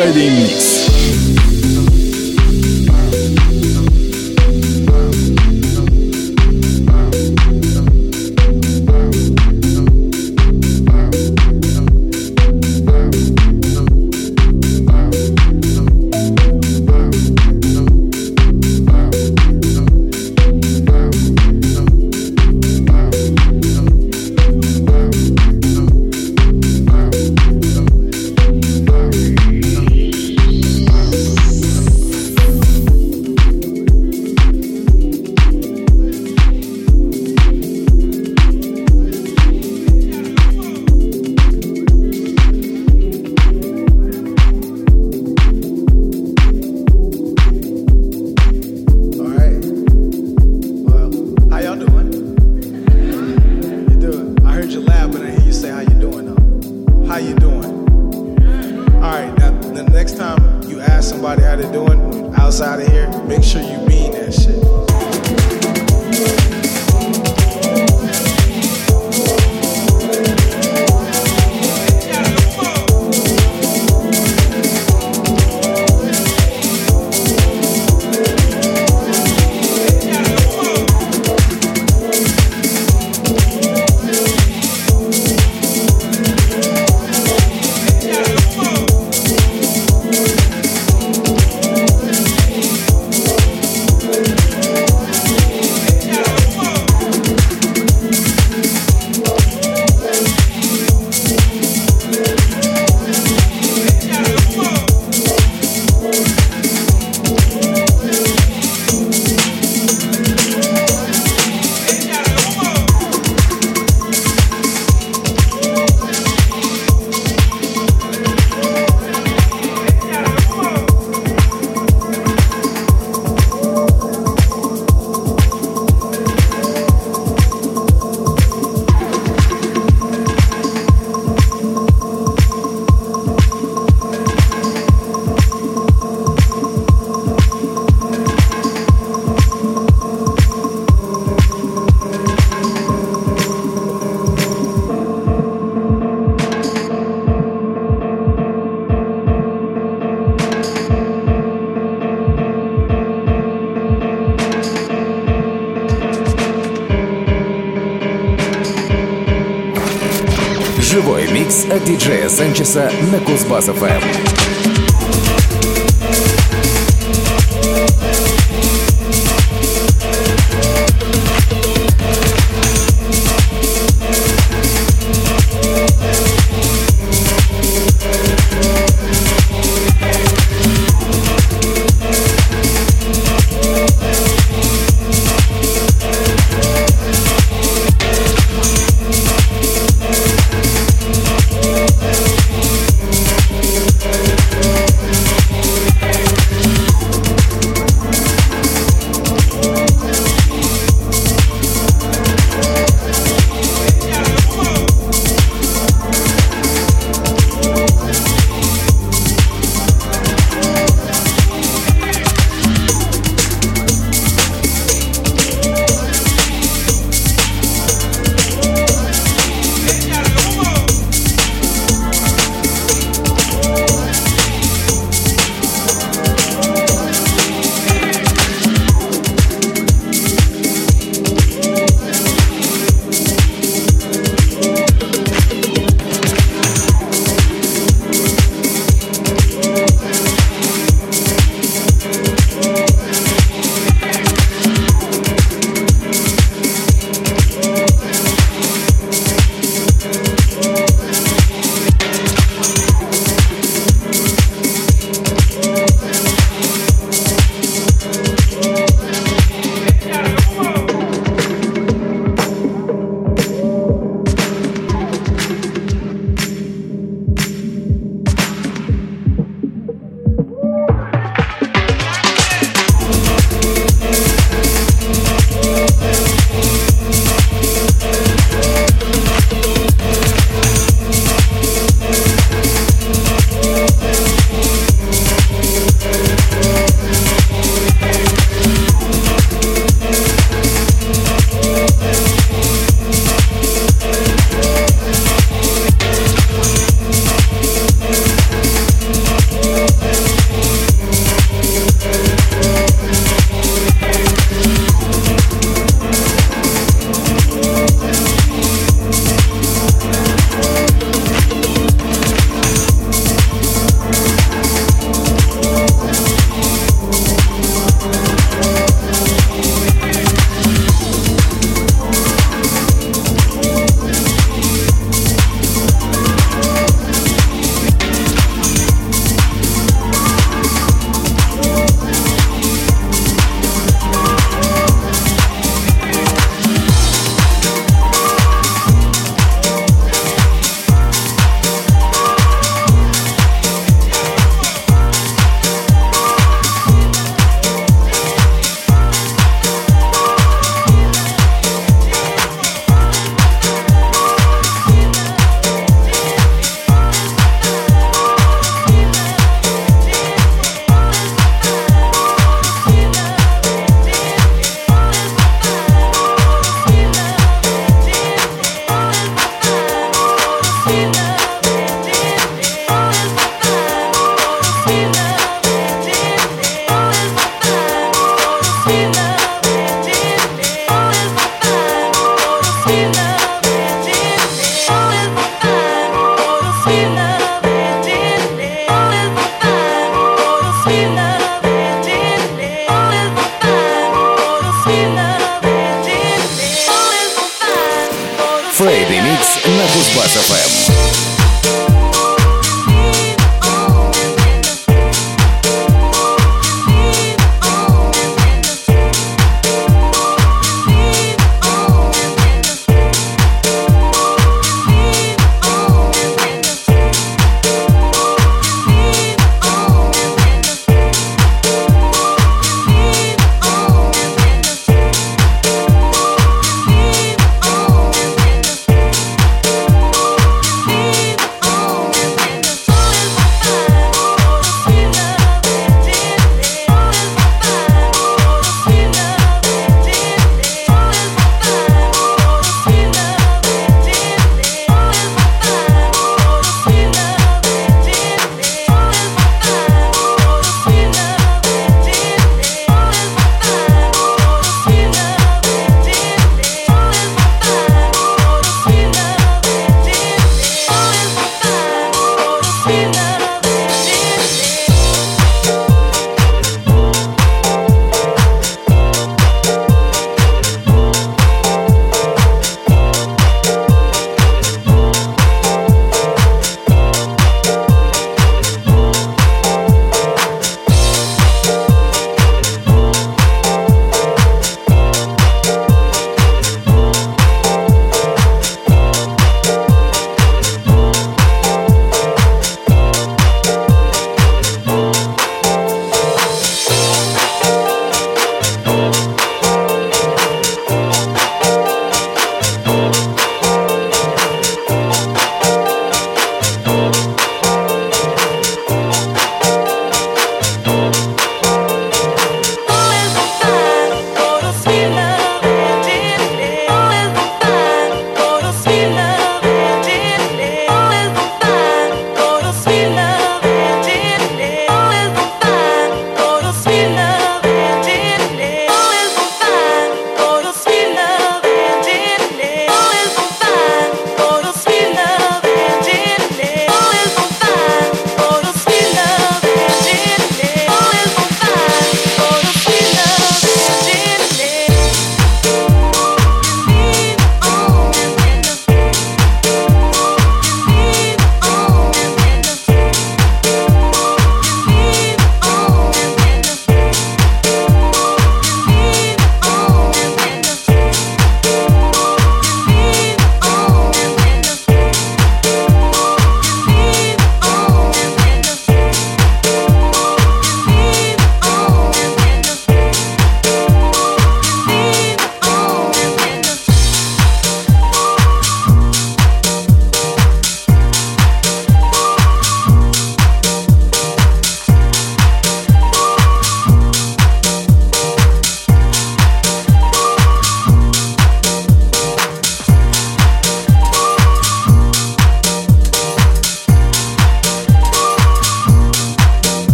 Wedding Mix. на Кузбасс ФМ.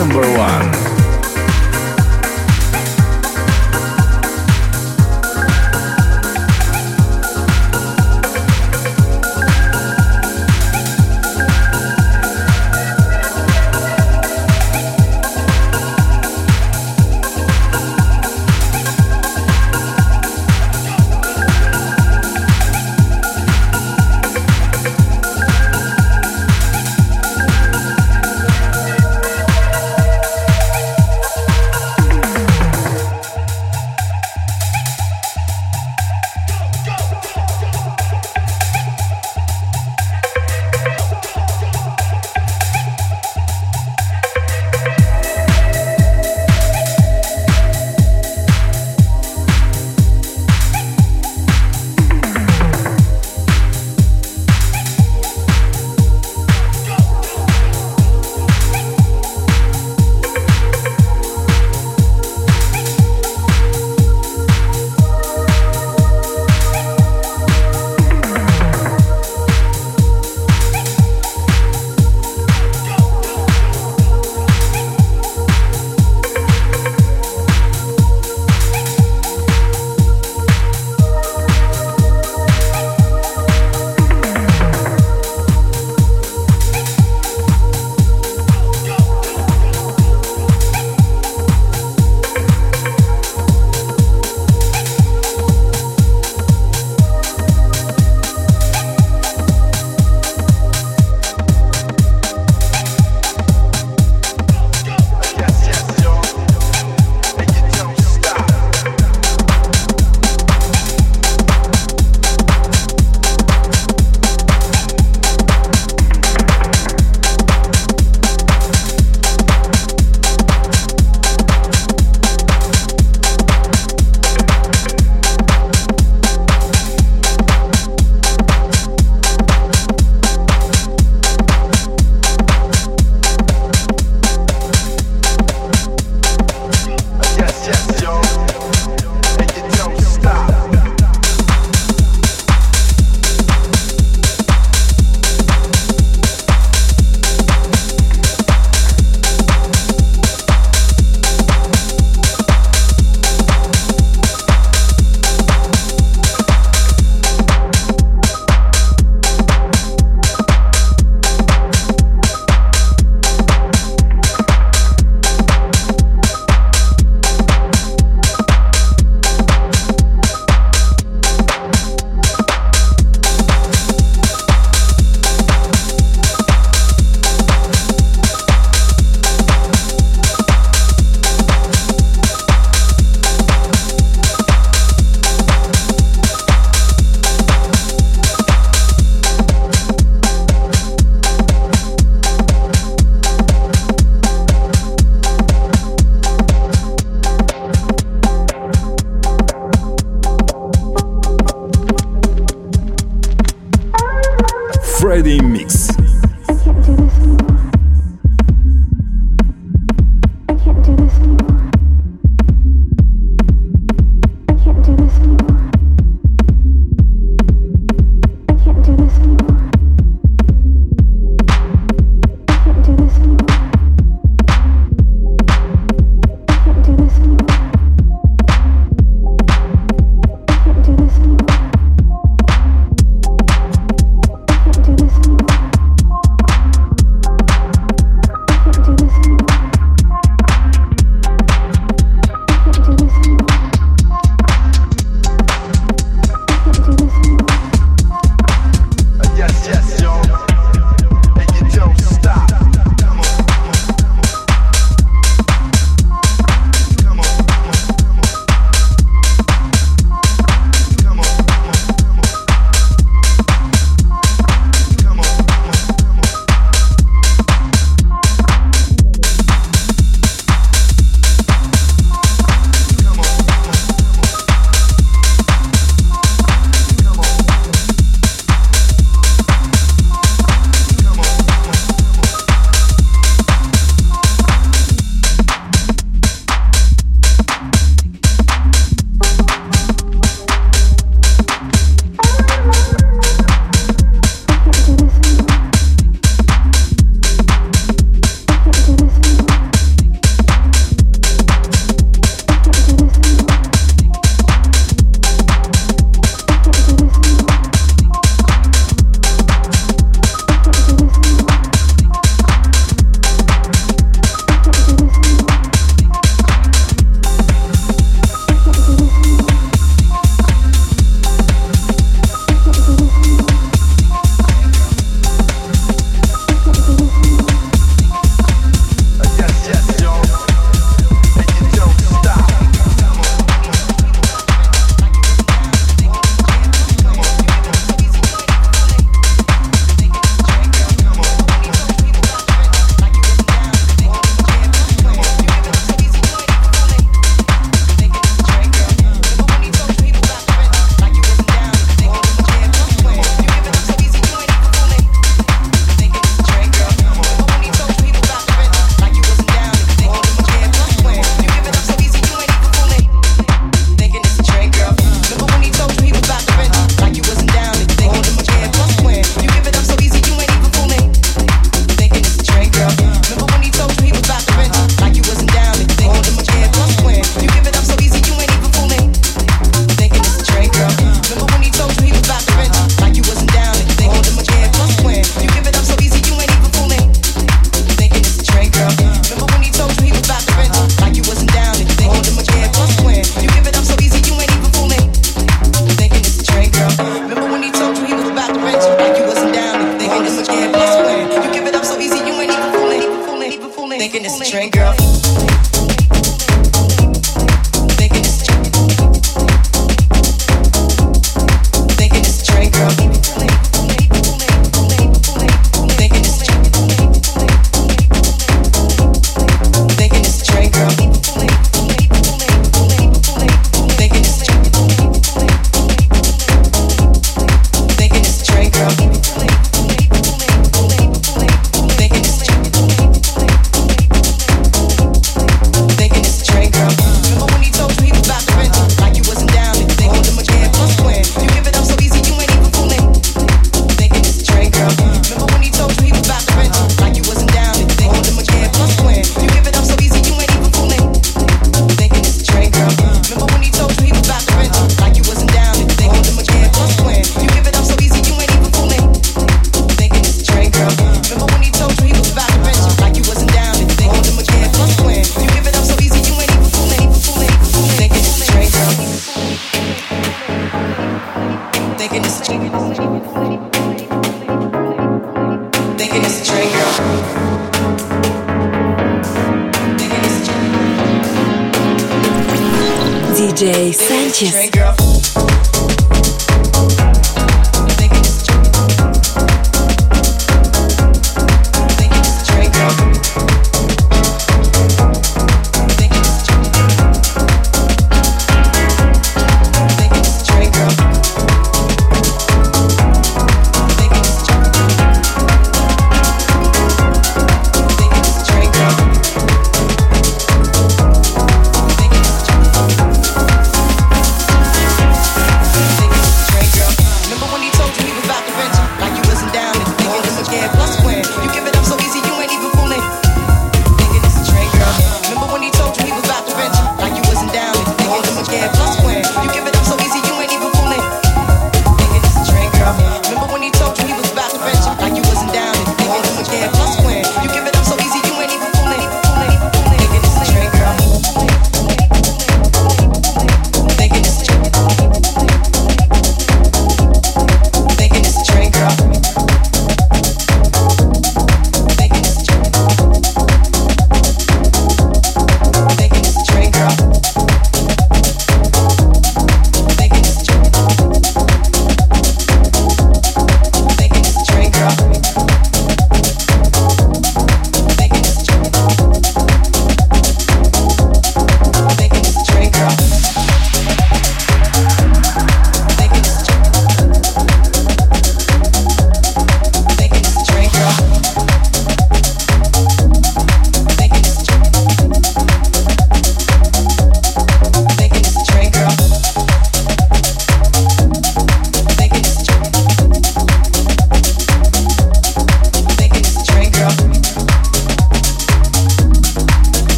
number one.